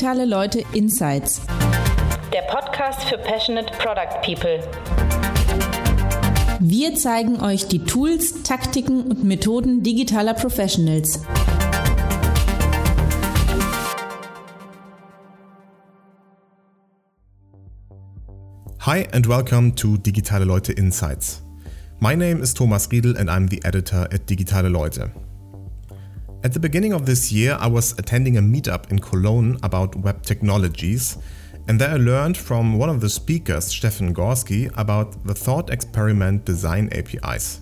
Digitale Leute Insights. Der Podcast für Passionate Product People. Wir zeigen euch die Tools, Taktiken und Methoden digitaler Professionals. Hi and welcome to Digitale Leute Insights. My name is Thomas Riedel and I'm the editor at Digitale Leute. At the beginning of this year, I was attending a meetup in Cologne about web technologies, and there I learned from one of the speakers, Stefan Gorski, about the thought experiment design APIs.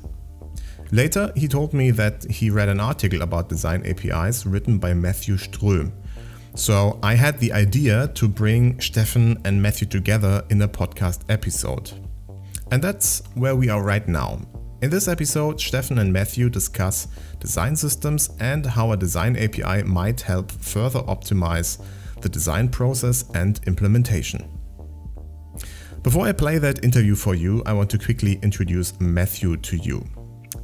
Later, he told me that he read an article about design APIs written by Matthew Ström. So I had the idea to bring Stefan and Matthew together in a podcast episode. And that's where we are right now. In this episode, Stefan and Matthew discuss design systems and how a design API might help further optimize the design process and implementation. Before I play that interview for you, I want to quickly introduce Matthew to you.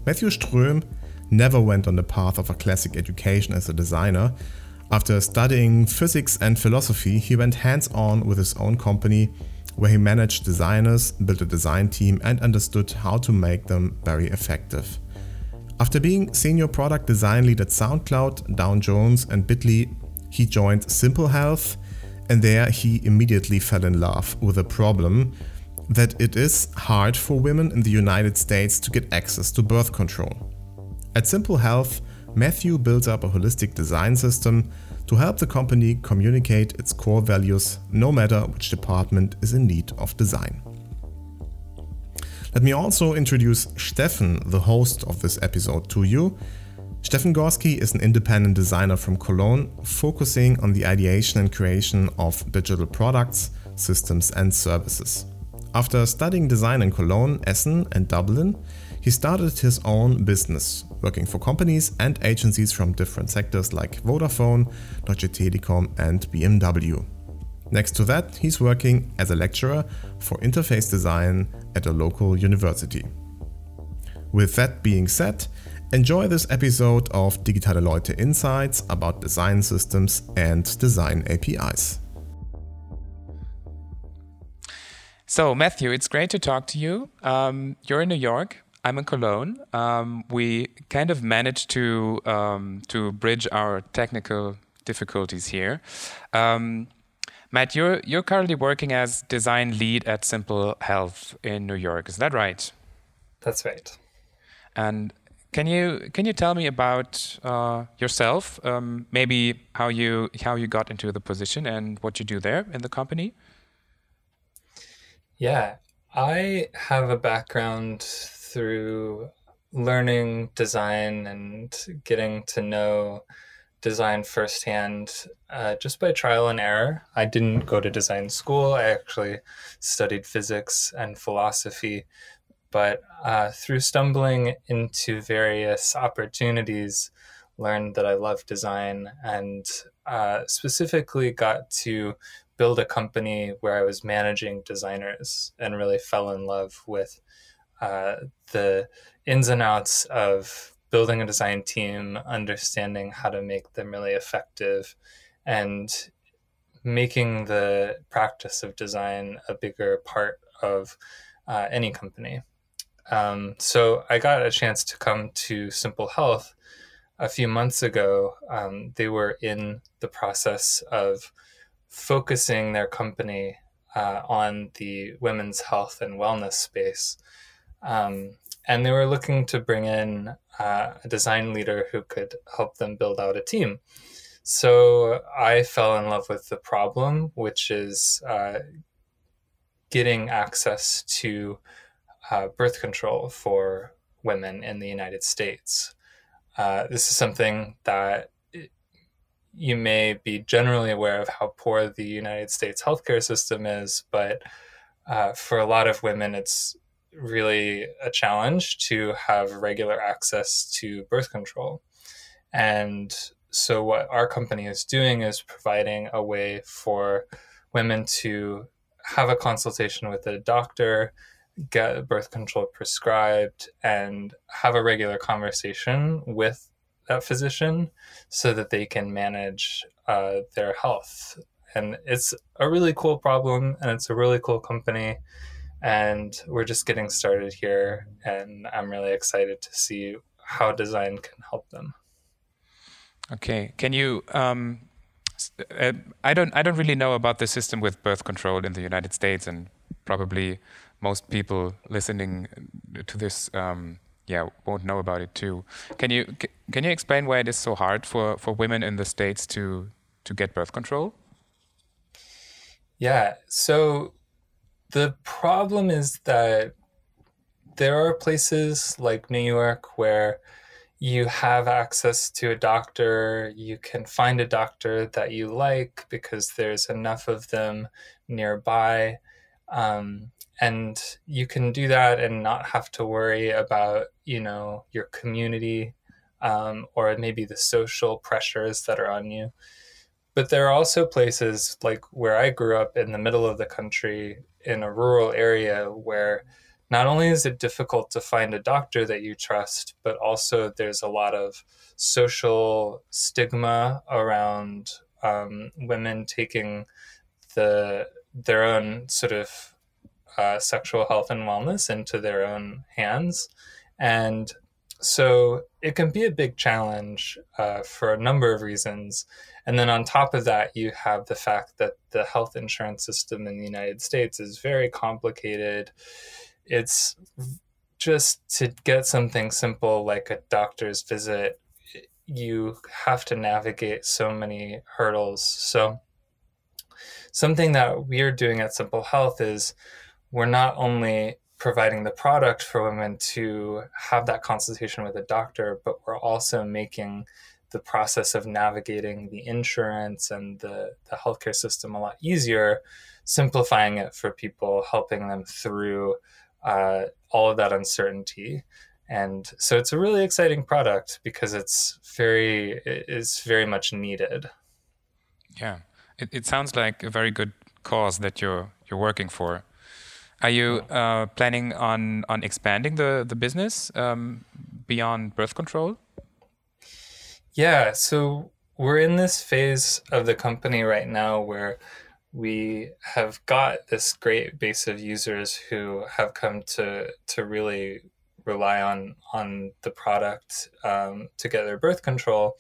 Matthew Ström never went on the path of a classic education as a designer. After studying physics and philosophy, he went hands on with his own company where he managed designers, built a design team, and understood how to make them very effective. After being senior product design lead at SoundCloud, Dow Jones, and Bitly, he joined Simple Health, and there he immediately fell in love with the problem that it is hard for women in the United States to get access to birth control. At Simple Health, Matthew built up a holistic design system to help the company communicate its core values no matter which department is in need of design. Let me also introduce Stefan, the host of this episode, to you. Stefan Gorski is an independent designer from Cologne, focusing on the ideation and creation of digital products, systems, and services. After studying design in Cologne, Essen, and Dublin, he started his own business, working for companies and agencies from different sectors like Vodafone, Deutsche Telekom, and BMW. Next to that, he's working as a lecturer for interface design at a local university. With that being said, enjoy this episode of Digitale Leute Insights about design systems and design APIs. So, Matthew, it's great to talk to you. Um, you're in New York. I'm in Cologne. Um, we kind of managed to um, to bridge our technical difficulties here. Um, Matt, you're you're currently working as design lead at Simple Health in New York. Is that right? That's right. And can you can you tell me about uh, yourself? Um, maybe how you how you got into the position and what you do there in the company. Yeah, I have a background through learning design and getting to know design firsthand uh, just by trial and error. I didn't go to design school. I actually studied physics and philosophy. But uh, through stumbling into various opportunities, learned that I love design and uh, specifically got to build a company where I was managing designers and really fell in love with uh, the ins and outs of building a design team, understanding how to make them really effective, and making the practice of design a bigger part of uh, any company. Um, so I got a chance to come to Simple Health a few months ago. Um, they were in the process of focusing their company uh, on the women's health and wellness space. Um, and they were looking to bring in uh, a design leader who could help them build out a team. So I fell in love with the problem, which is uh, getting access to uh, birth control for women in the United States. Uh, this is something that you may be generally aware of how poor the United States healthcare system is, but uh, for a lot of women, it's really a challenge to have regular access to birth control. And so, what our company is doing is providing a way for women to have a consultation with a doctor, get birth control prescribed, and have a regular conversation with that physician so that they can manage uh, their health And it's a really cool problem and it's a really cool company. And we're just getting started here. And I'm really excited to see how design can help them. Okay. Can you? Um, uh, I don't. I don't really know about the system with birth control in the United States, and probably most people listening to this, um, yeah, won't know about it too. Can you can you explain why it is so hard for for women in the states to to get birth control? Yeah. So the problem is that there are places like New York where you have access to a doctor, you can find a doctor that you like because there's enough of them nearby. Um, and you can do that and not have to worry about, you know, your community um, or maybe the social pressures that are on you. But there are also places like where I grew up in the middle of the country in a rural area where not only is it difficult to find a doctor that you trust, but also there's a lot of social stigma around um, women taking the their own sort of uh, sexual health and wellness into their own hands, and so it can be a big challenge uh, for a number of reasons. And then on top of that, you have the fact that the health insurance system in the United States is very complicated. It's just to get something simple like a doctor's visit you have to navigate so many hurdles. So something that we're doing at simple health is we're not only providing the product for women to have that consultation with a doctor but we're also making the process of navigating the insurance and the, the healthcare system a lot easier simplifying it for people helping them through uh, all of that uncertainty. And so it's a really exciting product because it's very is very much needed. Yeah, it, it sounds like a very good cause that you're you're working for. Are you uh, planning on on expanding the the business um, beyond birth control? Yeah, so we're in this phase of the company right now where we have got this great base of users who have come to to really rely on on the product um, to get their birth control,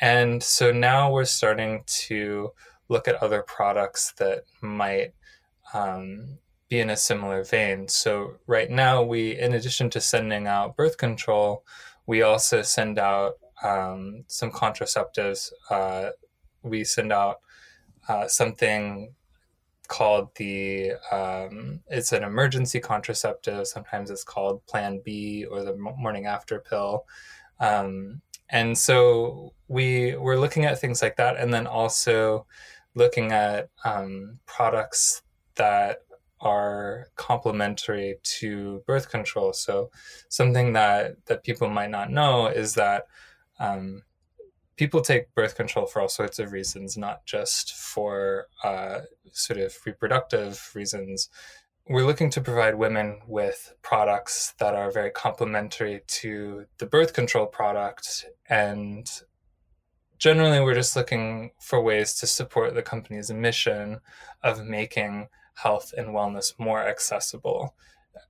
and so now we're starting to look at other products that might um, be in a similar vein. So right now, we in addition to sending out birth control, we also send out um, some contraceptives. Uh, we send out uh, something called the um, it's an emergency contraceptive. Sometimes it's called plan b or the morning after pill. Um, and so we we're looking at things like that and then also looking at um, products that are complementary to birth control. So something that that people might not know is that um, people take birth control for all sorts of reasons, not just for uh, sort of reproductive reasons. We're looking to provide women with products that are very complementary to the birth control product. And generally, we're just looking for ways to support the company's mission of making health and wellness more accessible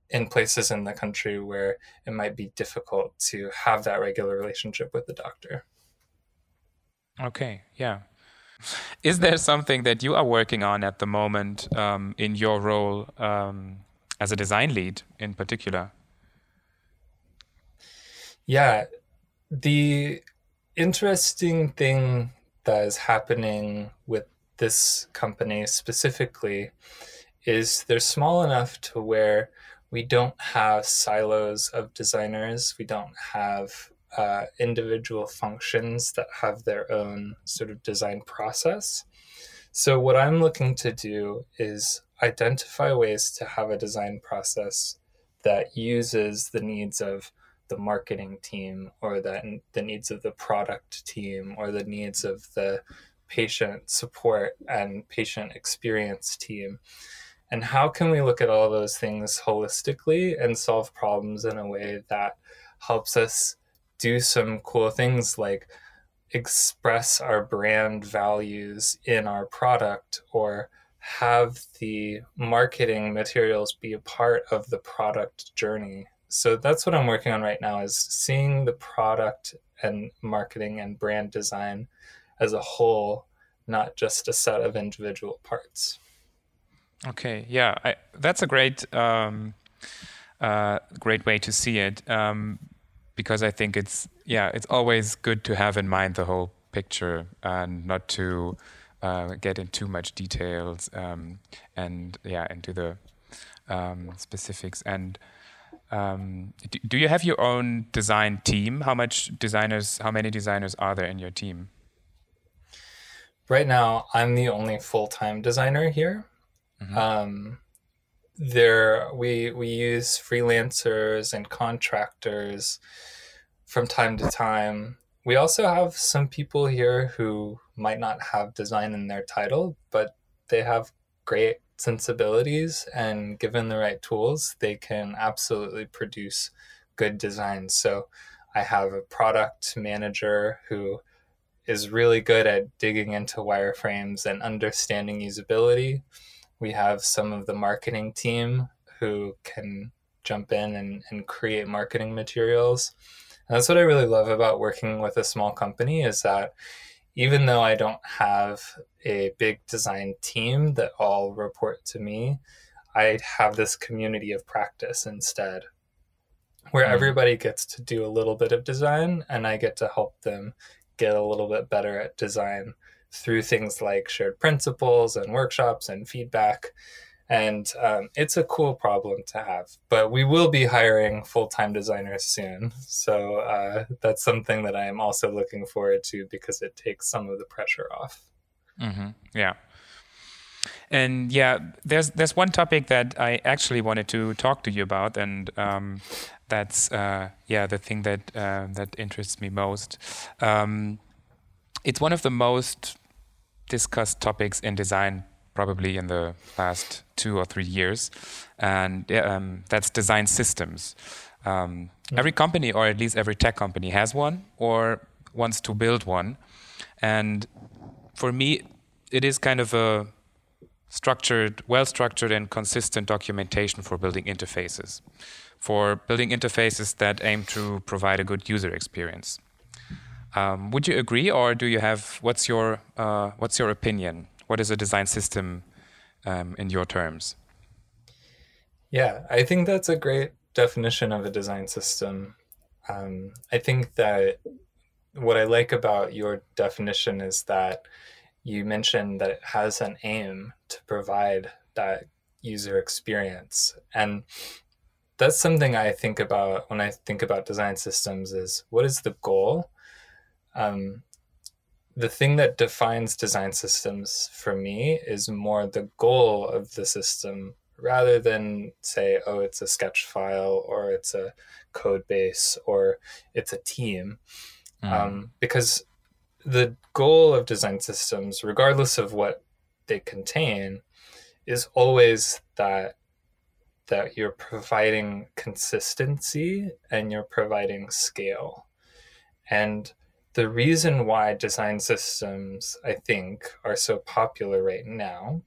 in places in the country where it might be difficult to have that regular relationship with the doctor. Okay, yeah. Is there something that you are working on at the moment um, in your role um, as a design lead in particular? Yeah, the interesting thing that is happening with this company specifically is they're small enough to where we don't have silos of designers. We don't have uh, individual functions that have their own sort of design process. So, what I'm looking to do is identify ways to have a design process that uses the needs of the marketing team or that the needs of the product team or the needs of the patient support and patient experience team and how can we look at all those things holistically and solve problems in a way that helps us do some cool things like express our brand values in our product or have the marketing materials be a part of the product journey. So that's what I'm working on right now is seeing the product and marketing and brand design as a whole, not just a set of individual parts. Okay, yeah, I, that's a great, um, uh, great way to see it, um, because I think it's yeah, it's always good to have in mind the whole picture and not to uh, get in too much details um, and yeah into the um, specifics. And um, do, do, you have your own design team? How much designers? How many designers are there in your team? Right now, I'm the only full time designer here. Mm-hmm. Um, there, we we use freelancers and contractors from time to time. We also have some people here who might not have design in their title, but they have great sensibilities and given the right tools, they can absolutely produce good designs. So I have a product manager who is really good at digging into wireframes and understanding usability. We have some of the marketing team who can jump in and, and create marketing materials. And that's what I really love about working with a small company is that even though I don't have a big design team that all report to me, I have this community of practice instead where mm. everybody gets to do a little bit of design and I get to help them get a little bit better at design through things like shared principles and workshops and feedback and um, it's a cool problem to have. But we will be hiring full time designers soon, so uh, that's something that I am also looking forward to because it takes some of the pressure off. Mm-hmm. Yeah. And yeah, there's there's one topic that I actually wanted to talk to you about, and um, that's uh, yeah the thing that uh, that interests me most. Um, it's one of the most discussed topics in design probably in the last two or three years, and um, that's design systems. Um, yeah. Every company, or at least every tech company, has one or wants to build one, and for me, it is kind of a structured, well-structured, and consistent documentation for building interfaces, for building interfaces that aim to provide a good user experience. Um, would you agree, or do you have what's your uh, what's your opinion what is a design system um, in your terms? Yeah, I think that's a great definition of a design system. Um, I think that what I like about your definition is that you mentioned that it has an aim to provide that user experience. And that's something I think about when I think about design systems is what is the goal? Um, the thing that defines design systems for me is more the goal of the system rather than say, oh, it's a sketch file or it's a code base or it's a team. Mm. Um, because the goal of design systems, regardless of what they contain, is always that that you're providing consistency and you're providing scale. And the reason why design systems, I think, are so popular right now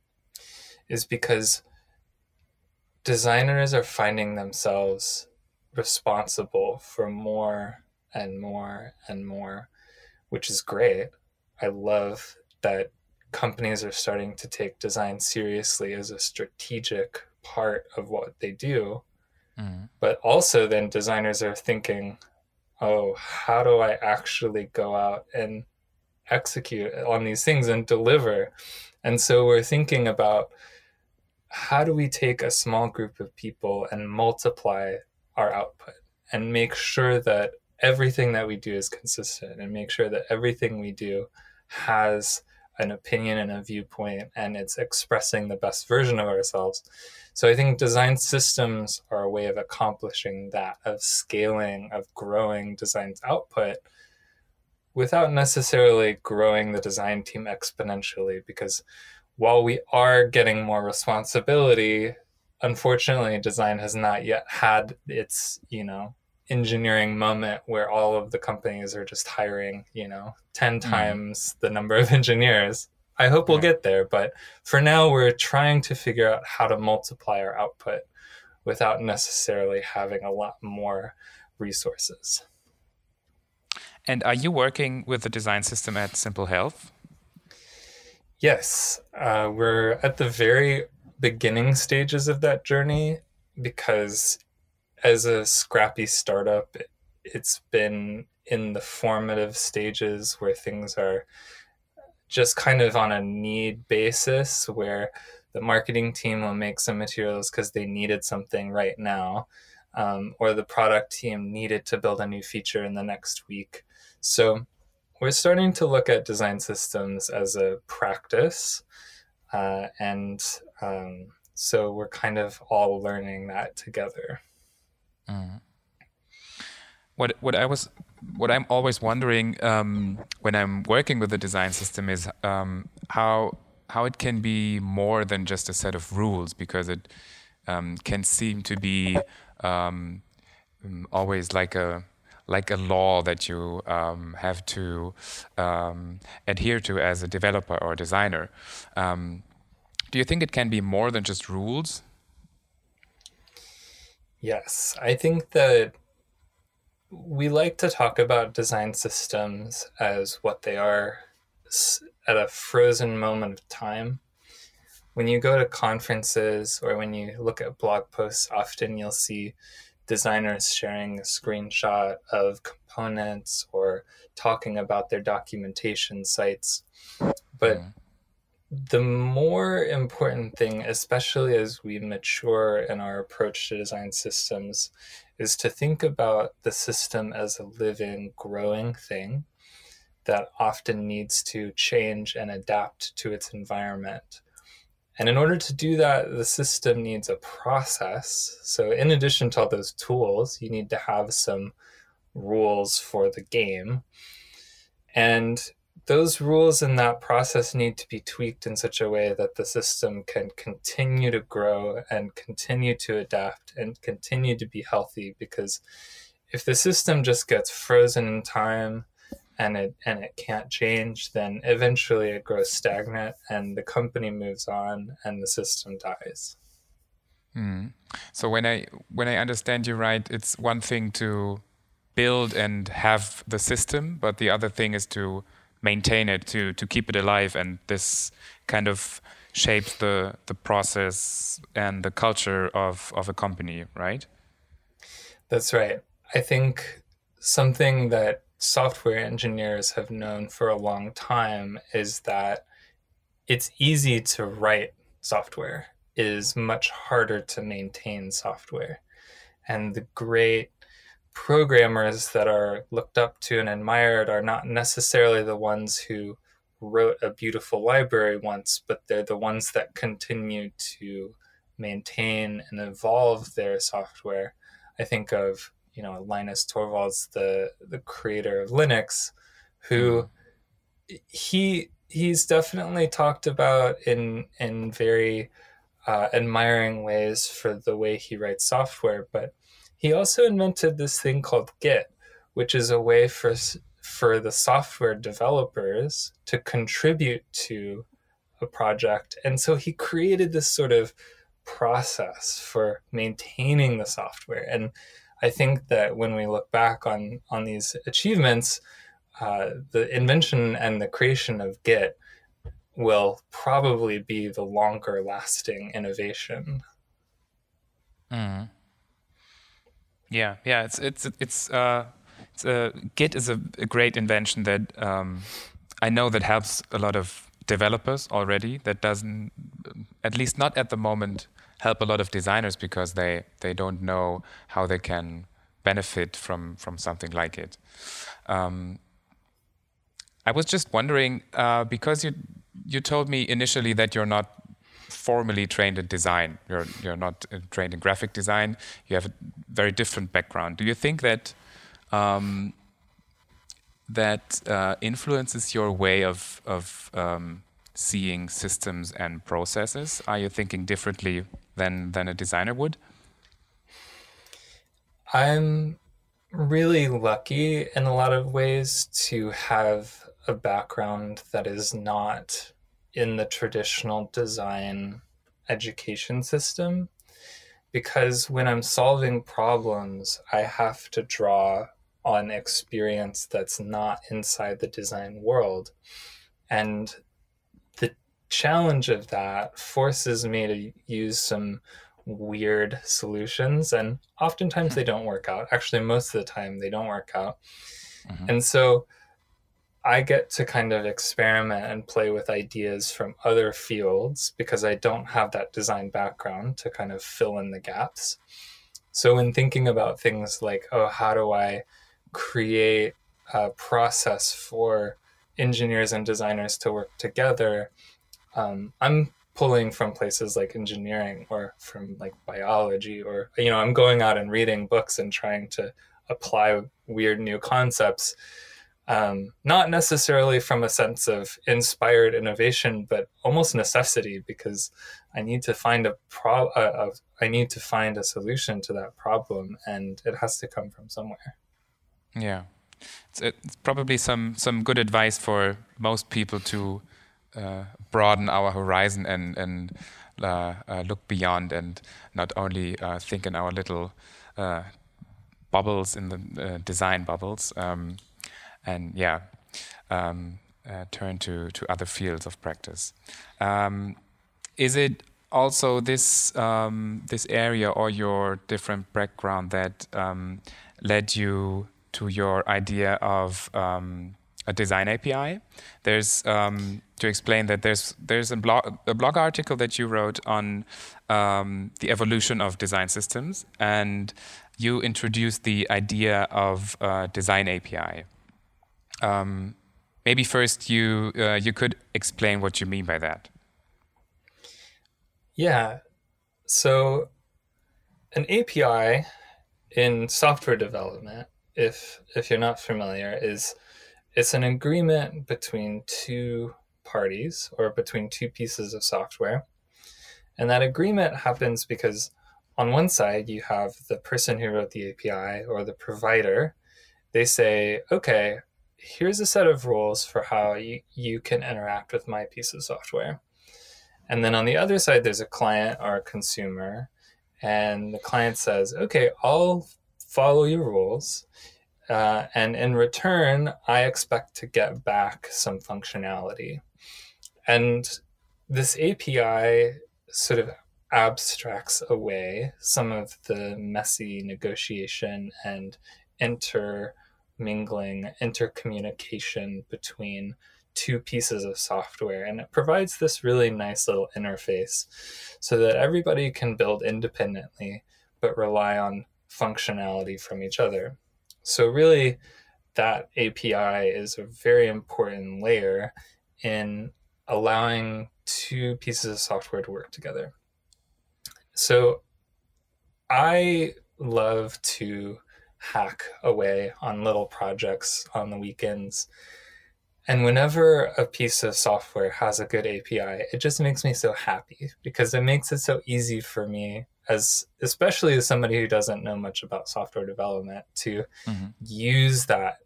is because designers are finding themselves responsible for more and more and more, which is great. I love that companies are starting to take design seriously as a strategic part of what they do. Mm. But also, then designers are thinking, oh, how do I actually go out and execute on these things and deliver? And so we're thinking about how do we take a small group of people and multiply our output and make sure that everything that we do is consistent and make sure that everything we do has an opinion and a viewpoint and it's expressing the best version of ourselves. So I think design systems are a way of accomplishing that, of scaling, of growing design's output without necessarily growing the design team exponentially. Because while we are getting more responsibility, unfortunately, design has not yet had its, you know, engineering moment where all of the companies are just hiring, you know, 10 mm. times the number of engineers. I hope we'll get there, but for now we're trying to figure out how to multiply our output without necessarily having a lot more resources. And are you working with the design system at Simple Health? Yes, uh, we're at the very beginning stages of that journey because as a scrappy startup, it's been in the formative stages where things are just kind of on a need basis where the marketing team will make some materials because they needed something right now um, or the product team needed to build a new feature in the next week. So we're starting to look at design systems as a practice uh, and um, so we're kind of all learning that together Mm. What what I was what I'm always wondering um, when I'm working with the design system is um, how how it can be more than just a set of rules because it um, can seem to be um, um, always like a like a law that you um, have to adhere to as a developer or designer. do you think it can be more than just rules? Yes, I think that we like to talk about design systems as what they are at a frozen moment of time. When you go to conferences or when you look at blog posts, often you'll see designers sharing a screenshot of components or talking about their documentation sites. But mm the more important thing, especially as we mature in our approach to design systems, is to think about the system as a living, growing thing that often needs to change and adapt to its environment. And in order to do that, the system needs a process. So, in addition to all those tools, you need to have some rules for the game. And those rules in that process need to be tweaked in such a way that the system can continue to grow and continue to adapt and continue to be healthy because if the system just gets frozen in time and it and it can't change then eventually it grows stagnant and the company moves on and the system dies mm. so when i when i understand you right it's one thing to build and have the system but the other thing is to maintain it to to keep it alive and this kind of shapes the the process and the culture of of a company right? That's right. I think something that software engineers have known for a long time is that it's easy to write software is much harder to maintain software. And the great programmers that are looked up to and admired are not necessarily the ones who wrote a beautiful library once, but they're the ones that continue to maintain and evolve their software. I think of you know Linus Torvalds, the the creator of Linux, who mm-hmm. he he's definitely talked about in in very uh, admiring ways for the way he writes software, but he also invented this thing called Git, which is a way for for the software developers to contribute to a project. And so he created this sort of process for maintaining the software. And I think that when we look back on on these achievements, uh, the invention and the creation of Git will probably be the longer lasting innovation. Mm. Yeah, yeah, it's it's it's uh, it's a uh, Git is a, a great invention that um, I know that helps a lot of developers already. That doesn't, at least not at the moment, help a lot of designers because they they don't know how they can benefit from from something like it. Um, I was just wondering uh, because you you told me initially that you're not formally trained in design. You're you're not uh, trained in graphic design. You have a very different background. Do you think that um, that uh, influences your way of of um, seeing systems and processes? Are you thinking differently than than a designer would? I'm really lucky in a lot of ways to have a background that is not in the traditional design education system because when I'm solving problems, I have to draw on experience that's not inside the design world. And the challenge of that forces me to use some weird solutions and oftentimes they don't work out actually most of the time they don't work out mm-hmm. and so i get to kind of experiment and play with ideas from other fields because i don't have that design background to kind of fill in the gaps. So in thinking about things like oh how do i create a process for engineers and designers to work together um, i'm pulling from places like engineering or from like biology or you know i'm going out and reading books and trying to apply weird new concepts um, not necessarily from a sense of inspired innovation but almost necessity because i need to find a pro a, a, I need to find a solution to that problem and it has to come from somewhere. Yeah. It's, it's probably some some good advice for most people to uh, broaden our horizon and and uh, uh, look beyond and not only uh, think in our little uh, bubbles in the uh, design bubbles. Um, and yeah um, turn to to other fields of practice um, is it also this um, this area or your different background that um, led you to your idea of um, a design API. There's um, to explain that there's there's a blog a blog article that you wrote on the evolution of design systems, and you introduced the idea of uh, design API. Um, maybe first you uh, you could explain what you mean by that. Yeah, so an API in software development, if if you're not familiar, is it's an agreement between two parties or between two pieces of software. And that agreement happens because on one side, you have the person who wrote the API or the provider. They say, okay, here's a set of rules for how you, you can interact with my piece of software. And then on the other side, there's a client or a consumer. And the client says, okay, I'll follow your rules. Uh, and in return, I expect to get back some functionality. And this API sort of abstracts away some of the messy negotiation and intermingling, intercommunication between two pieces of software. And it provides this really nice little interface so that everybody can build independently but rely on functionality from each other. So, really, that API is a very important layer in allowing two pieces of software to work together. So, I love to hack away on little projects on the weekends. And whenever a piece of software has a good API, it just makes me so happy because it makes it so easy for me as especially as somebody who doesn't know much about software development to mm-hmm. use that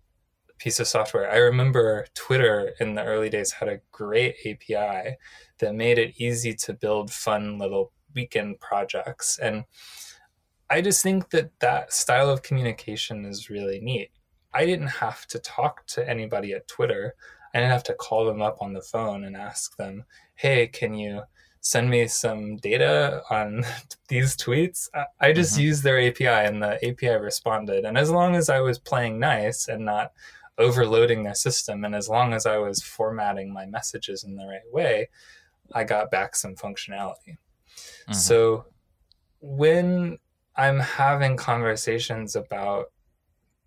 piece of software. I remember Twitter in the early days had a great API that made it easy to build fun little weekend projects and I just think that that style of communication is really neat. I didn't have to talk to anybody at Twitter. I didn't have to call them up on the phone and ask them, "Hey, can you send me some data on these tweets. I, just mm-hmm. used their API and the API responded. And as long as I was playing nice and not overloading their system, and as long as I was formatting my messages in the right way, I got back some functionality. Mm-hmm. So when I'm having conversations about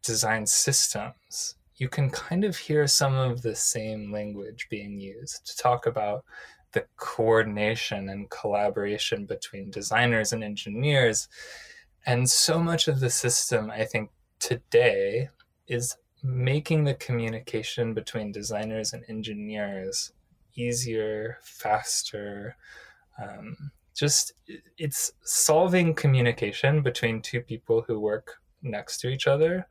design systems, you can kind of hear some of the same language being used to talk about the coordination and collaboration between designers and engineers. And so much of the system, I think, today is making the communication between designers and engineers easier, faster. Um, just it's solving communication between two people who work next to each other.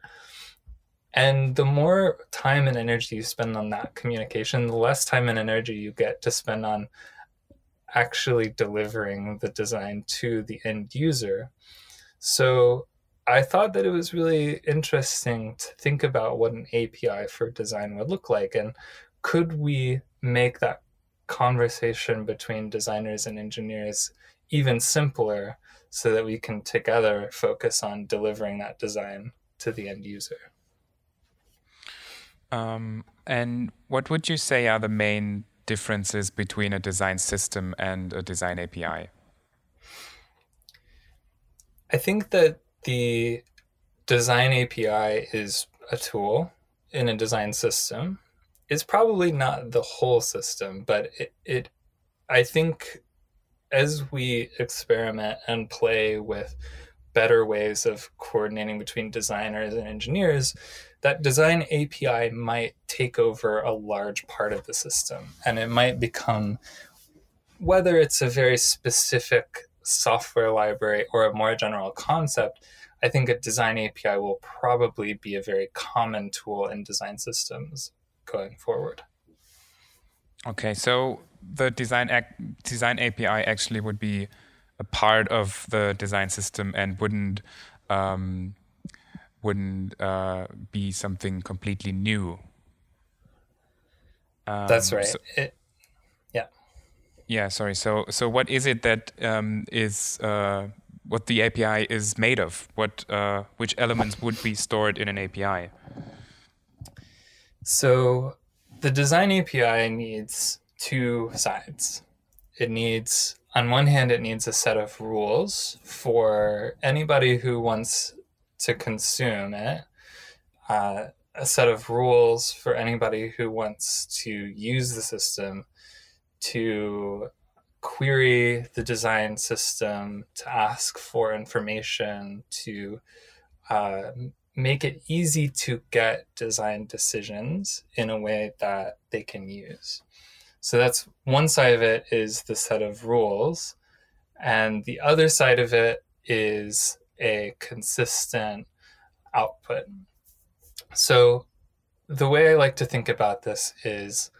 And the more time and energy you spend on that communication, the less time and energy you get to spend on actually delivering the design to the end user. So I thought that it was really interesting to think about what an API for design would look like. And could we make that conversation between designers and engineers even simpler so that we can together focus on delivering that design to the end user? Um, and what would you say are the main differences between a design system and a design API? I think that the design API is a tool in a design system. It's probably not the whole system, but it, it I think as we experiment and play with better ways of coordinating between designers and engineers, that design API might take over a large part of the system. And it might become whether it's a very specific software library or a more general concept, I think a design API will probably be a very common tool in design systems going forward. Okay, so the design ac- design API actually would be a part of the design system and wouldn't um, wouldn't uh, be something completely new. Um, That's right. So, it, yeah. Yeah. Sorry. So so what is it that um, is uh, what the API is made of? What uh, which elements would be stored in an API? So the design API needs two sides. It needs on one hand, it needs a set of rules for anybody who wants to consume it, uh, a set of rules for anybody who wants to use the system to query the design system, to ask for information, to uh, make it easy to get design decisions in a way that they can use. So that's one side of it is the set of rules, and the other side of it is a consistent output. So, the way I like to think about this is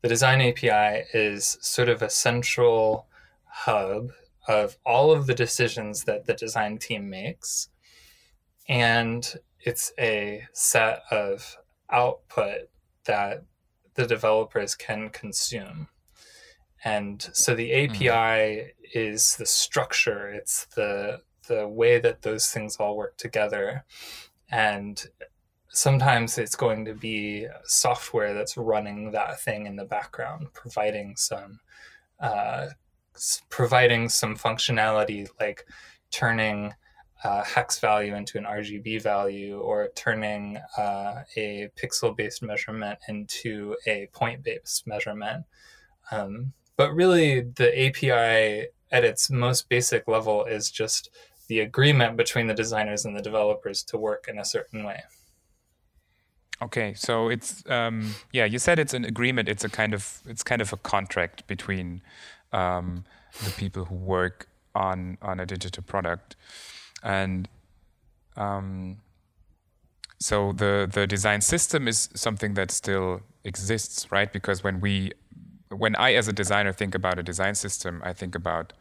the design API is sort of a central hub of all of the decisions that the design team makes. And it's a set of output that the developers can consume. And so the API mm. is the structure, it's the the way that those things all work together. And sometimes it's going to be software that's running that thing in the background, providing some uh, providing some functionality like turning a hex value into an RGB value or turning uh, a pixel based measurement into a point based measurement. Um, but really, the API at its most basic level is just the agreement between the designers and the developers to work in a certain way. Okay, so it's um, yeah. You said it's an agreement. It's a kind of it's kind of a contract between um, the people who work on on a digital product, and um, so the the design system is something that still exists, right? Because when we when I as a designer think about a design system, I think about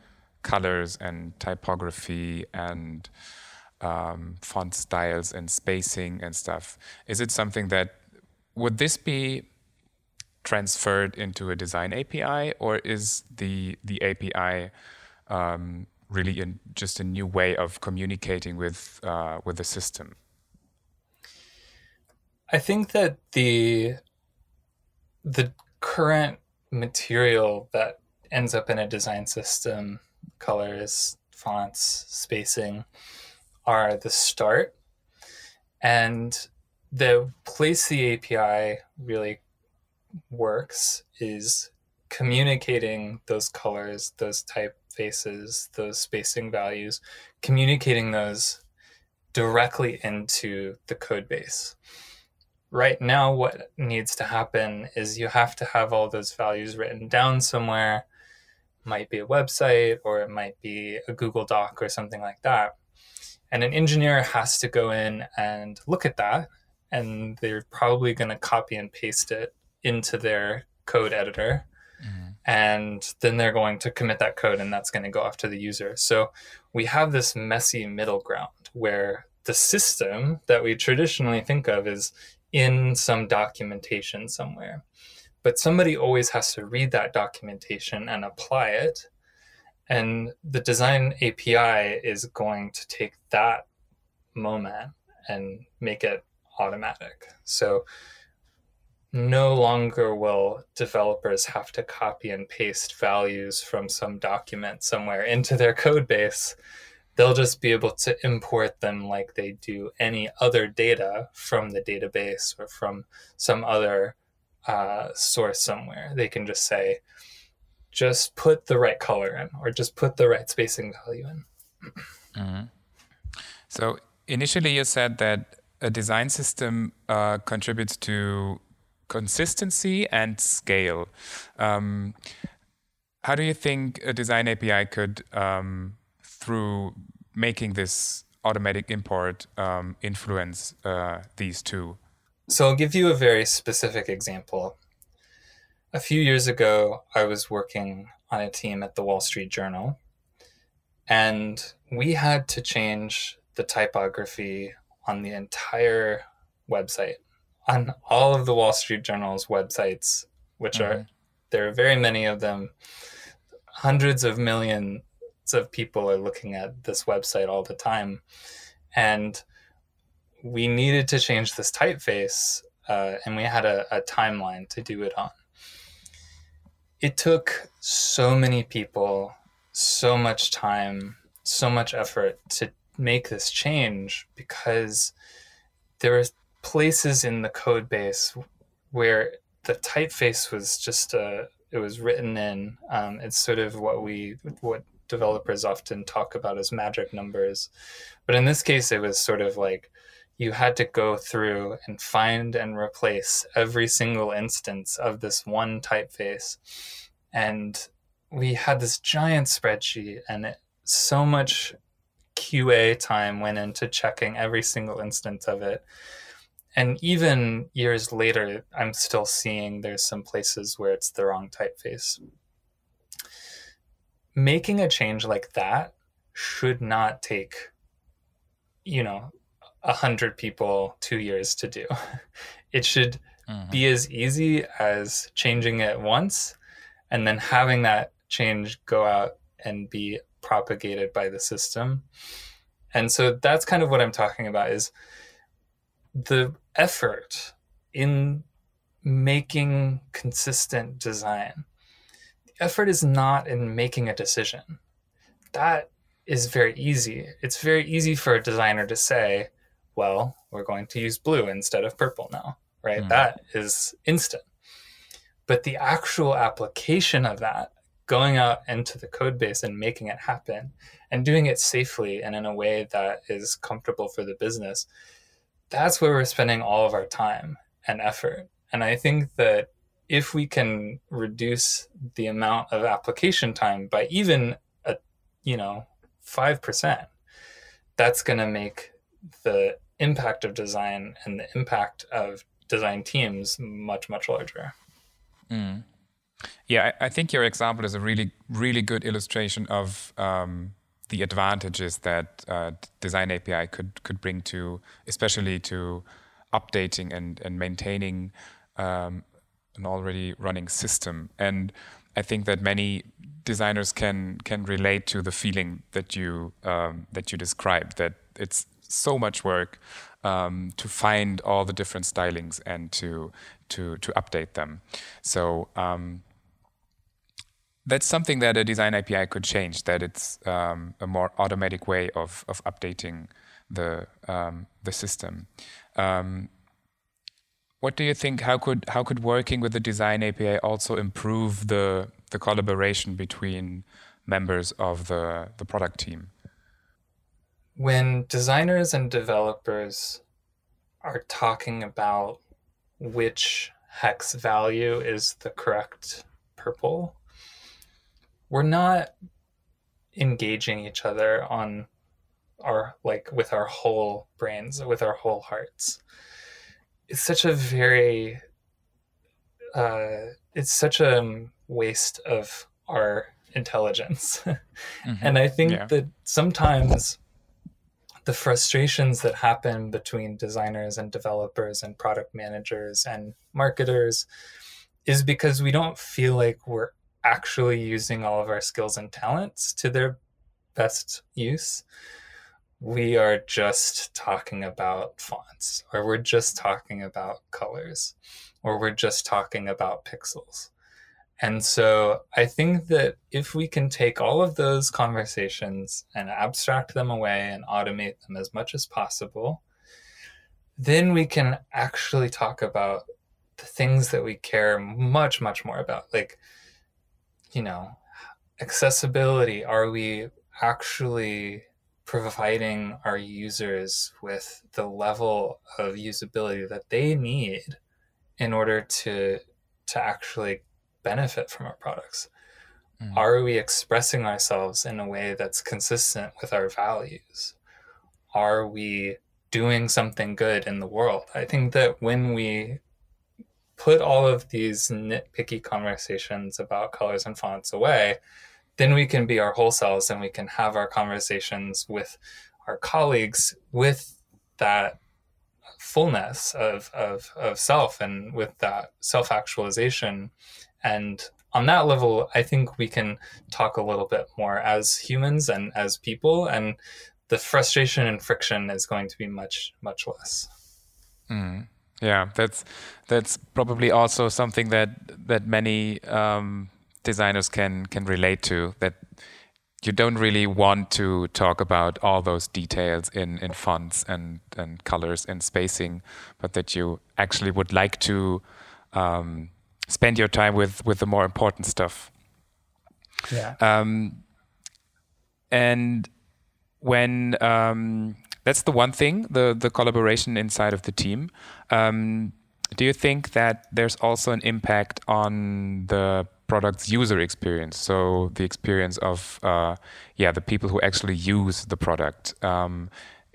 colors and typography and um, font styles and spacing and stuff. Is it something that would this be transferred into a design API, or is the the API um, really in just a new way of communicating with uh, with the system? I think that the the current material that ends up in a design system, colors, fonts, spacing, are the start. And the place the API really works is communicating those colors, those typefaces, those spacing values, communicating those directly into the code base. Right now, what needs to happen is you have to have all those values written down somewhere. It might be a website or it might be a Google Doc or something like that And an engineer has to go in and look at that, and they're probably going to copy and paste it into their code editor. And then they're going to commit that code, and that's going to go off to the user. So we have this messy middle ground where the system that we traditionally think of is in some documentation somewhere. But somebody always has to read that documentation and apply it. And the design API is going to take that moment and make it automatic. So no longer will developers have to copy and paste values from some document somewhere into their code base. They'll just be able to import them like they do any other data from the database or from some other uh, source somewhere. They can just say, just put the right color in or just put the right spacing value in. Mm-hmm. So initially you said that a design system uh, contributes to consistency and scale. Um, how do you think a design API could, um, through making this automatic import, um, influence uh, these two? So I'll give you a very specific example. A few years ago, I was working on a team at the Wall Street Journal, and we had to change the typography on the entire website, on all of the Wall Street Journal's websites, which mm-hmm. are there are very many of them. Hundreds of millions of people are looking at this website all the time, and we needed to change this typeface, uh, and we had a, a timeline to do it on. It took so many people, so much time, so much effort to make this change because there places in the code base where the typeface was just a uh, it was written in um, it's sort of what we what developers often talk about as magic numbers but in this case it was sort of like you had to go through and find and replace every single instance of this one typeface and we had this giant spreadsheet and it, so much QA time went into checking every single instance of it. And even years later, I'm still seeing there's some places where it's the wrong typeface. Making a change like that should not take, you know, a hundred people two years to do. It should mm-hmm. be as easy as changing it once and then having that change go out and be propagated by the system. And so that's kind of what I'm talking about is the effort in making consistent design. The effort is not in making a decision. That is very easy. It's very easy for a designer to say, well, we're going to use blue instead of purple now, right? Mm. That is instant. But the actual application of that going out into the code base and making it happen and doing it safely and in a way that is comfortable for the business that's where we're spending all of our time and effort and i think that if we can reduce the amount of application time by even a you know 5% that's going to make the impact of design and the impact of design teams much much larger mm. Yeah, I, think your example is a really, really good illustration of um, the advantages that uh, Design API could could bring to, especially to updating and and maintaining um, an already running system. And I think that many designers can can relate to the feeling that you um, that you described. That it's so much work um, to find all the different stylings and to to to update them. So um, that's something that a design API could change. That it's um, a more automatic way of of updating the um, the system. Um, what do you think? How could how could working with the design API also improve the the collaboration between members of the the product team? When designers and developers are talking about which hex value is the correct purple we're not engaging each other on our like with our whole brains, with our whole hearts. It's such a very uh, it's such a waste of our intelligence. mm-hmm. And I think yeah. that sometimes the frustrations that happen between designers and developers and product managers and marketers is because we don't feel like we're actually using all of our skills and talents to their best use. We are just talking about fonts, or we're just talking about colors, or we're just talking about pixels. And so I think that if we can take all of those conversations and abstract them away and automate them as much as possible, then we can actually talk about the things that we care much, much more about. Like, you know, accessibility. Are we actually providing our users with the level of usability that they need in order to to actually benefit from our products? Mm. Are we expressing ourselves in a way that's consistent with our values? Are we doing something good in the world? I think that when we put all of these nitpicky conversations about colors and fonts away, then we can be our whole selves and we can have our conversations with our colleagues with that fullness of, of, of self and with that self actualization and on that level, I think we can talk a little bit more as humans and as people, and the frustration and friction is going to be much, much less. Mm. Yeah, that's that's probably also something that that many um, designers can can relate to. That you don't really want to talk about all those details in in fonts and and colors and spacing, but that you actually would like to. Um, spend your time with with the more important stuff. Yeah. Um, and when um, that's the one thing, the the collaboration inside of the team. Um, do you think that there's also an impact on the product's user experience? So the experience of uh, yeah, the people who actually use the product. Um,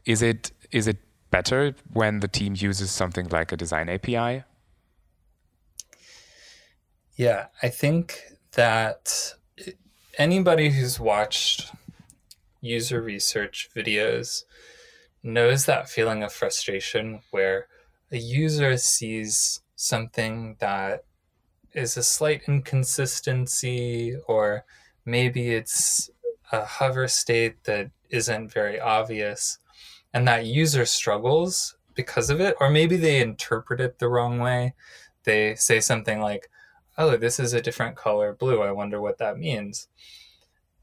is it is it better when the team uses something like a design API? Yeah, I think that anybody who's watched user research videos knows that feeling of frustration where a user sees something that is a slight inconsistency or maybe it's a hover state that isn't very obvious and that user struggles because of it or maybe they interpret it the wrong way they say something like oh, this is a different color blue. I wonder what that means.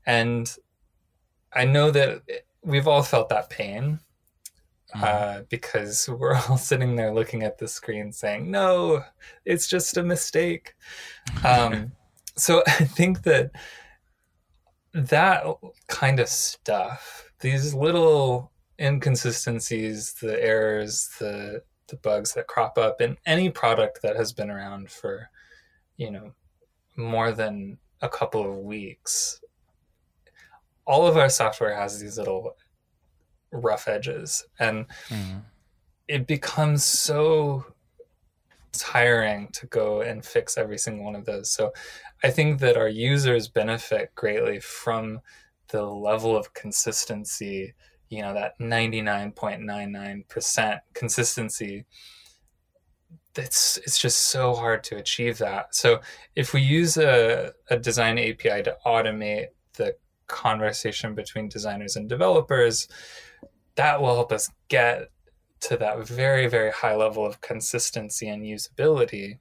And I know that we've all felt that pain. Uh, because we're all sitting there looking at the screen saying, no, it's just a mistake. Um, so I think that that kind of stuff, these little inconsistencies, the errors, the the bugs that crop up in any product that has been around for you know more than a couple of weeks all of our software has these little rough edges and mm. it becomes so tiring to go and fix every single one of those so i think that our users benefit greatly from the level of consistency you know that 99.99% consistency it's it's just so hard to achieve that. So if we use a, a design API to automate the conversation between designers and developers, that will help us get to that very, very high level of consistency and usability.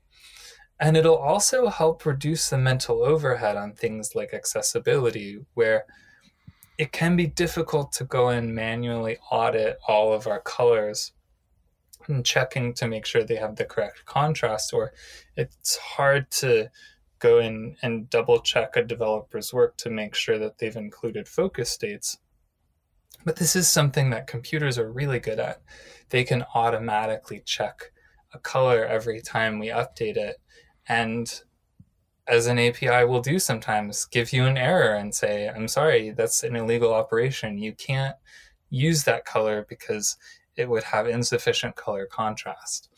And it'll also help reduce the mental overhead on things like accessibility, where it can be difficult to go and manually audit all of our colors and checking to make sure they have the correct contrast, or it's hard to go in and double check a developer's work to make sure that they've included focus states. But this is something that computers are really good at. They can automatically check a color every time we update it. And as an API will do sometimes, give you an error and say, I'm sorry, that's an illegal operation. You can't use that color because it would have insufficient color contrast.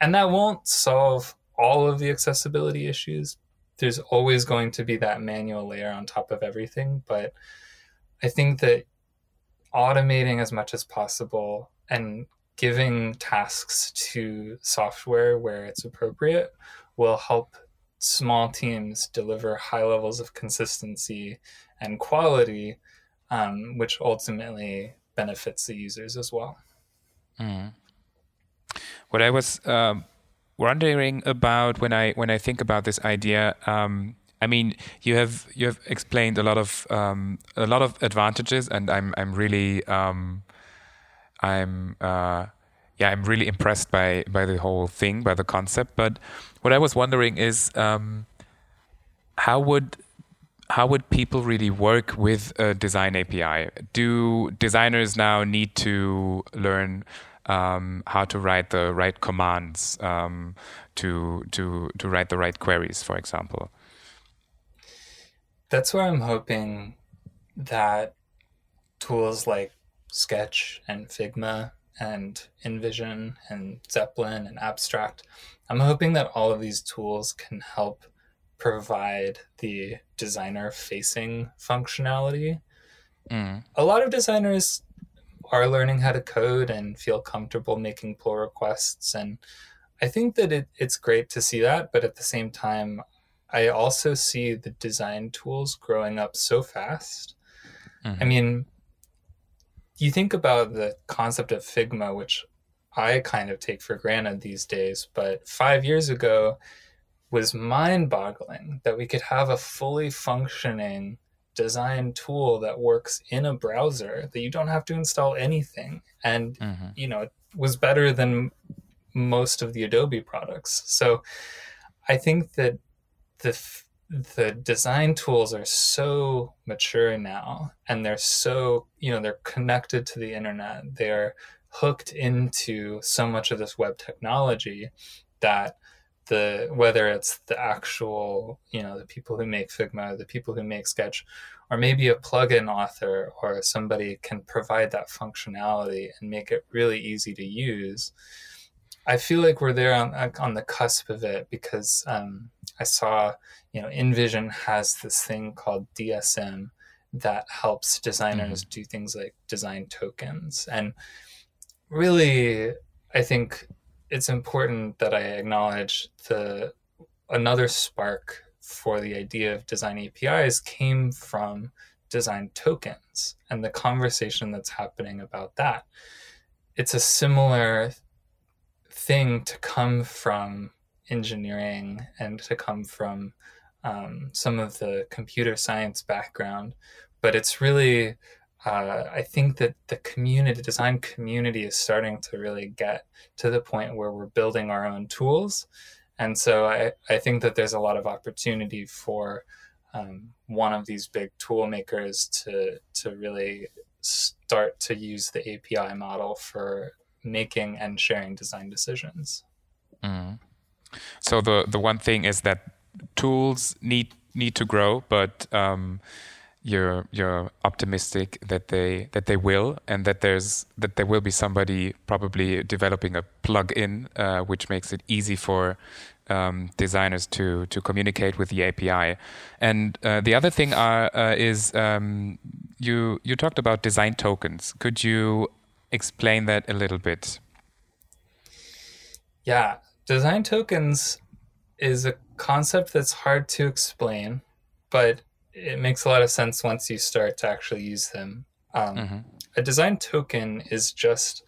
And that won't solve all of the accessibility issues. There's always going to be that manual layer on top of everything. But I think that automating as much as possible and giving tasks to software where it's appropriate will help small teams deliver high levels of consistency and quality, um, which ultimately benefits the users as well. Mm. What I was uh, wondering about when I when I think about this idea, um, I mean, you have you have explained a lot of um, a lot of advantages, and I'm I'm really um, I'm uh, yeah I'm really impressed by by the whole thing, by the concept. But what I was wondering is um, how would how would people really work with a design API? Do designers now need to learn um, how to write the right commands um, to to to write the right queries, for example? That's where I'm hoping that tools like Sketch and Figma and InVision and Zeplin and Abstract, I'm hoping that all of these tools can help provide the designer facing functionality. Mm. A lot of designers are learning how to code and feel comfortable making pull requests. And I think that it, it's great to see that. But at the same time, I also see the design tools growing up so fast. Mm-hmm. I mean, you think about the concept of Figma, which I kind of take for granted these days, but five years ago was mind boggling that we could have a fully functioning design tool that works in a browser that you don't have to install anything. And, mm-hmm. you know, it was better than most of the Adobe products. So I think that the the design tools are so mature now and they're so you know they're connected to the internet. They're hooked into so much of this web technology that the whether it's the actual you know the people who make figma the people who make sketch or maybe a plugin author or somebody can provide that functionality and make it really easy to use i feel like we're there on, on the cusp of it because um, i saw you know InVision has this thing called dsm that helps designers mm-hmm. do things like design tokens and really i think it's important that I acknowledge the another spark for the idea of design APIs came from design tokens and the conversation that's happening about that. It's a similar thing to come from engineering and to come from um, some of the computer science background, but it's really uh, I think that the community, design community, is starting to really get to the point where we're building our own tools, and so I, I think that there's a lot of opportunity for um, one of these big tool makers to to really start to use the API model for making and sharing design decisions. Mm. So the the one thing is that tools need need to grow, but um, you're you're optimistic that they that they will and that there's that there will be somebody probably developing a plug-in uh, which makes it easy for um, designers to to communicate with the API. And uh, the other thing are, uh, is um, you you talked about design tokens. Could you explain that a little bit? Yeah, design tokens is a concept that's hard to explain, but it makes a lot of sense once you start to actually use them. Um, mm-hmm. A design token is just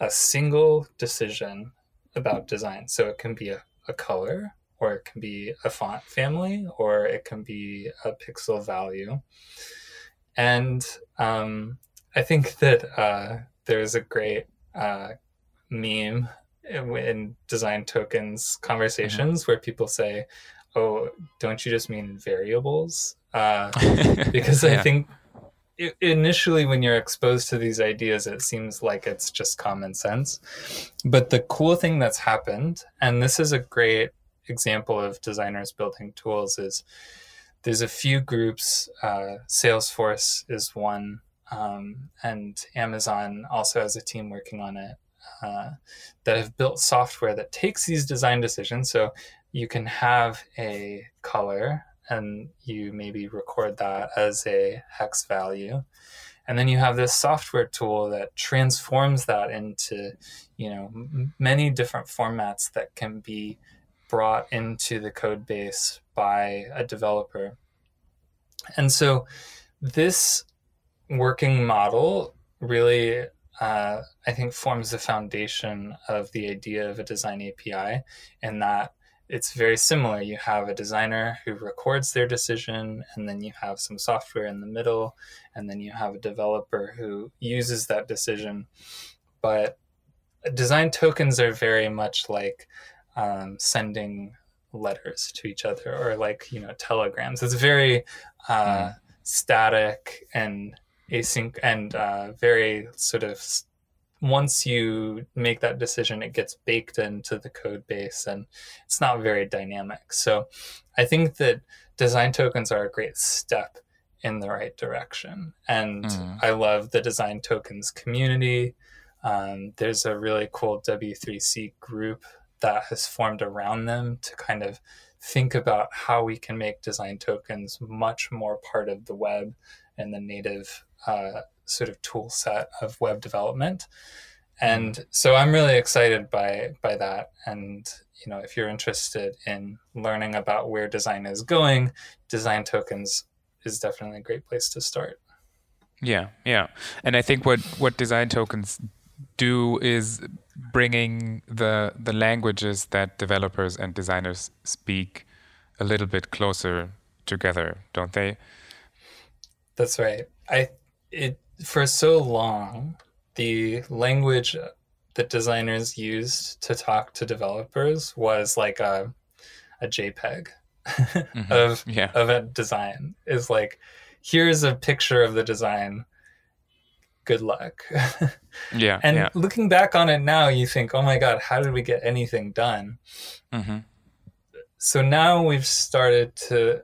a single decision about design. So it can be a, a color, or it can be a font family, or it can be a pixel value. And um, I think that uh, there's a great uh, meme in design tokens conversations mm-hmm. where people say, oh, don't you just mean variables? Uh, because yeah. I think initially when you're exposed to these ideas, it seems like it's just common sense. But the cool thing that's happened, and this is a great example of designers building tools, is there's a few groups. Uh, Salesforce is one. um, and Amazon also has a team working on it uh, that have built software that takes these design decisions. So you can have a color and you maybe record that as a hex value. And then you have this software tool that transforms that into, you know, m- many different formats that can be brought into the code base by a developer. And so this working model really, uh, I think, forms the foundation of the idea of a design API, in that it's very similar. You have a designer who records their decision, and then you have some software in the middle, and then you have a developer who uses that decision. But design tokens are very much like um, sending letters to each other or like you know telegrams it's very uh, mm. static and async and uh, very sort of once you make that decision it gets baked into the code base and it's not very dynamic so i think that design tokens are a great step in the right direction and mm. i love the design tokens community um, there's a really cool w3c group that has formed around them to kind of think about how we can make design tokens much more part of the web and the native uh, sort of tool set of web development. And mm-hmm. so I'm really excited by by that. And you know, if you're interested in learning about where design is going, design tokens is definitely a great place to start. Yeah, yeah, and I think what what design tokens do is bringing the the languages that developers and designers speak a little bit closer together, don't they? That's right. I it for so long the language that designers used to talk to developers was like a a JPEG mm-hmm. of yeah. of a design. Is like here's a picture of the design good luck. yeah. And yeah. looking back on it now, you think, oh my God, how did we get anything done? Mm-hmm. So now we've started to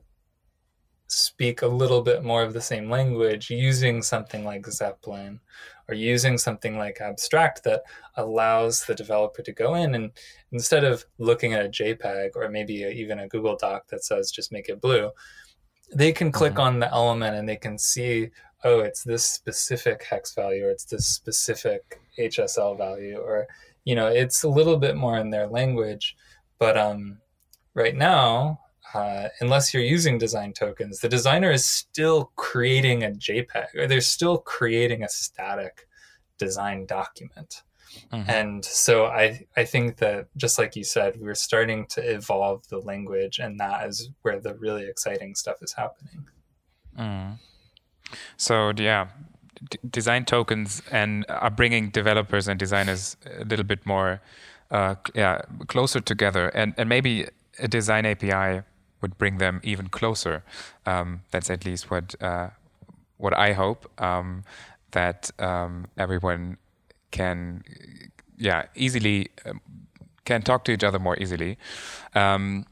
speak a little bit more of the same language using something like Zeplin or using something like Abstract that allows the developer to go in and instead of looking at a JPEG or maybe even a Google Doc that says just make it blue, they can click mm-hmm. on the element and they can see oh, it's this specific hex value or it's this specific HSL value, or, you know, it's a little bit more in their language. But um, right now, uh, unless you're using design tokens, the designer is still creating a JPEG or they're still creating a static design document. Mm-hmm. And so I, I think that just like you said, we're starting to evolve the language, and that is where the really exciting stuff is happening. Mm. So yeah, d- design tokens and are bringing developers and designers a little bit more, uh, yeah, closer together, and and maybe a design API would bring them even closer. Um, that's at least what uh, what I hope um, that um, everyone can, yeah, easily um, can talk to each other more easily. Um,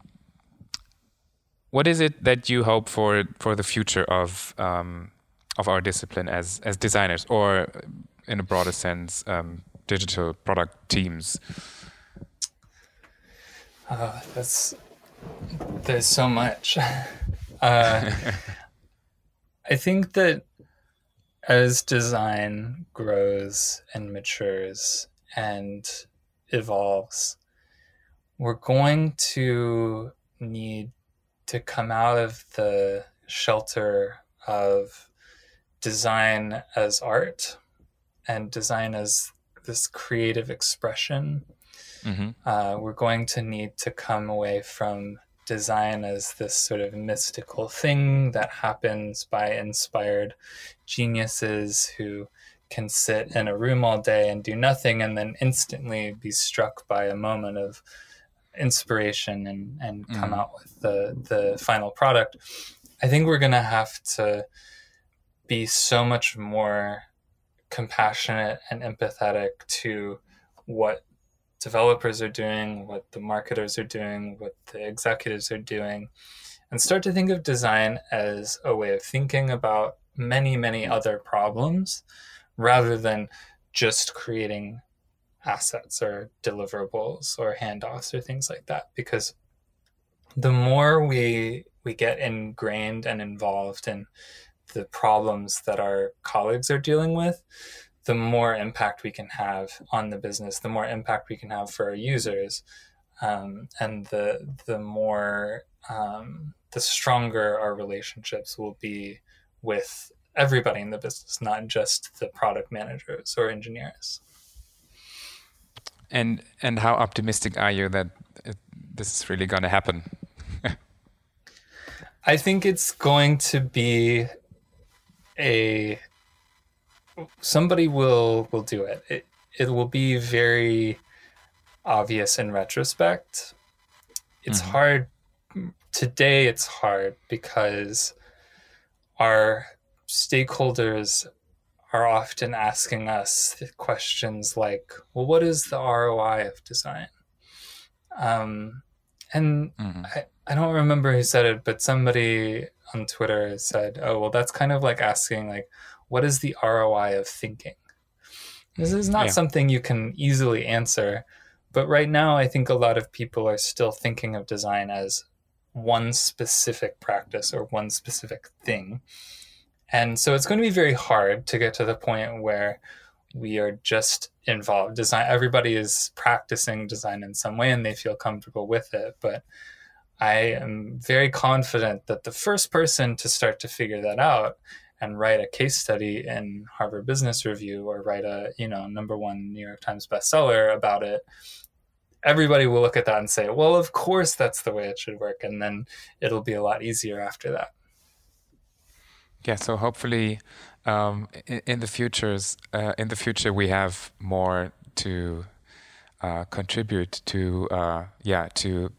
what is it that you hope for for the future of um, of our discipline as as designers, or in a broader sense, digital product teams? Uh, that's there's so much. Uh, I think that as design grows and matures and evolves, we're going to need to come out of the shelter of design as art and design as this creative expression. Mm-hmm. Uh, we're going to need to come away from design as this sort of mystical thing that happens by inspired geniuses who can sit in a room all day and do nothing and then instantly be struck by a moment of inspiration and, and come mm-hmm. out with the, the final product. I think we're going to have to be so much more compassionate and empathetic to what developers are doing, what the marketers are doing, what the executives are doing, and start to think of design as a way of thinking about many, many other problems rather than just creating assets or deliverables or handoffs or things like that. Because the more we we get ingrained and involved in the problems that our colleagues are dealing with, the more impact we can have on the business, the more impact we can have for our users, um, and the the more um, the stronger our relationships will be with everybody in the business, not just the product managers or engineers. And and how optimistic are you that it, this is really going to happen? I think it's going to be a somebody will will do it. It it will be very obvious in retrospect. It's mm-hmm. hard today it's hard because our stakeholders are often asking us questions like, well, what is the ROI of design? Um, and mm-hmm. I, I don't remember who said it, but somebody on Twitter said, oh, well, that's kind of like asking, like, what is the ROI of thinking? This is not yeah. something you can easily answer. But right now, I think a lot of people are still thinking of design as one specific practice or one specific thing. And so it's going to be very hard to get to the point where we are just involved. Design everybody is practicing design in some way and they feel comfortable with it. But I am very confident that the first person to start to figure that out and write a case study in Harvard Business Review or write a, you know, number one New York Times bestseller about it everybody will look at that and say, well, of course that's the way it should work. And then it'll be a lot easier after that. Yeah. So hopefully, um, in, in, the futures, uh, in the future, we have more to uh, contribute to, uh, yeah, to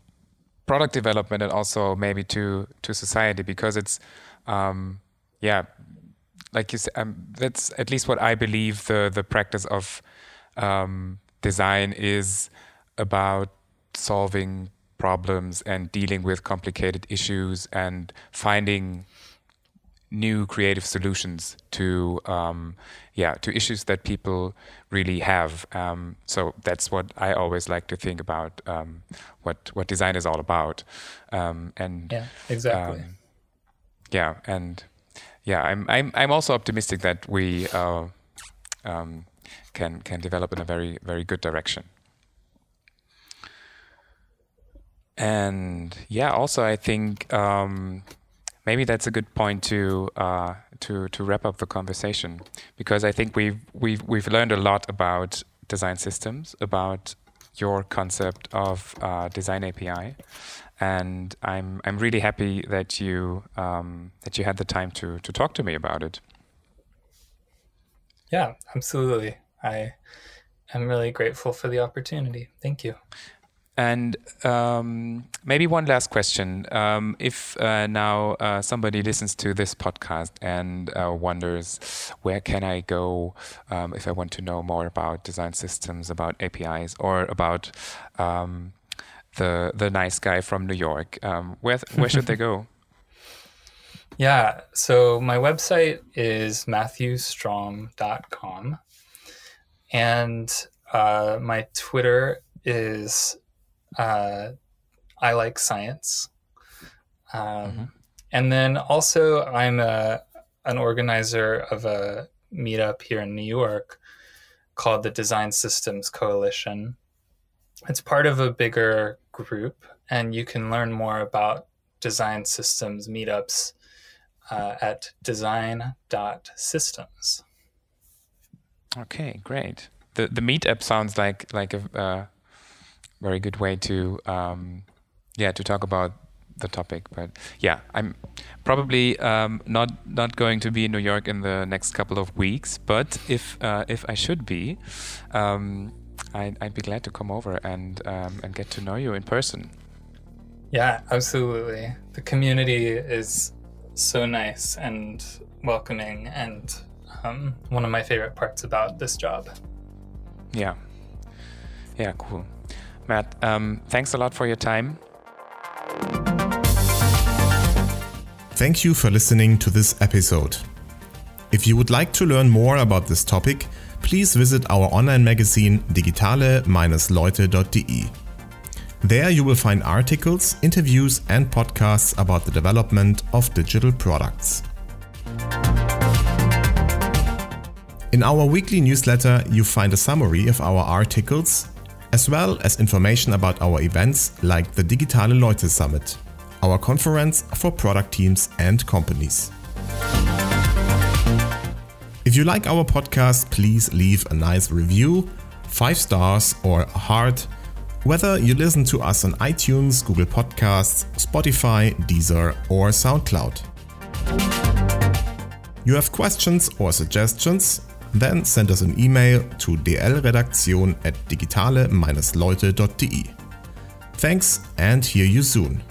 product development and also maybe to to society because it's, um, yeah, like you said, um, that's at least what I believe the the practice of um, design is about solving problems and dealing with complicated issues and finding new creative solutions to um, yeah to issues that people really have. Um, so that's what I always like to think about um, what what design is all about. Um, and yeah, exactly. Um, yeah, and yeah, I'm I'm I'm also optimistic that we uh, um, can can develop in a very very good direction. And yeah, also I think um, maybe that's a good point to uh, to to wrap up the conversation because I think we've we've we've learned a lot about design systems, about your concept of uh, design API, and I'm I'm really happy that you um, that you had the time to to talk to me about it. Yeah, absolutely. I am really grateful for the opportunity. Thank you. And um, maybe one last question. Um, if uh, now uh, somebody listens to this podcast and uh, wonders where can I go um, if I want to know more about design systems, about APIs, or about um, the the nice guy from New York, um, where where should they go? Yeah, so my website is matthewstrom.com, and uh, my Twitter is uh, I like science. Um, mm-hmm. And then also, I'm a, an organizer of a meetup here in New York called the Design Systems Coalition. It's part of a bigger group, and you can learn more about design systems meetups uh, at design.systems. Okay, great. The the meetup sounds like like a uh, very good way to um, yeah to talk about the topic. But yeah, I'm probably um, not not going to be in New York in the next couple of weeks. But if uh, if I should be, um, I'd, I'd, be glad to come over and um, and get to know you in person. Yeah, absolutely. The community is so nice and welcoming, and um, one of my favorite parts about this job. Yeah. Yeah, cool. Matt, um, thanks a lot for your time. Thank you for listening to this episode. If you would like to learn more about this topic, please visit our online magazine digitale-leute.de. There you will find articles, interviews, and podcasts about the development of digital products. In our weekly newsletter, you find a summary of our articles, as well as information about our events like the Digitale Leute Summit, our conference for product teams and companies. If you like our podcast, please leave a nice review, 5 stars or a heart, whether you listen to us on iTunes, Google Podcasts, Spotify, Deezer, or SoundCloud. You have questions or suggestions? Then send us an email to dlredaktion at digitale-leute.de. Thanks and hear you soon.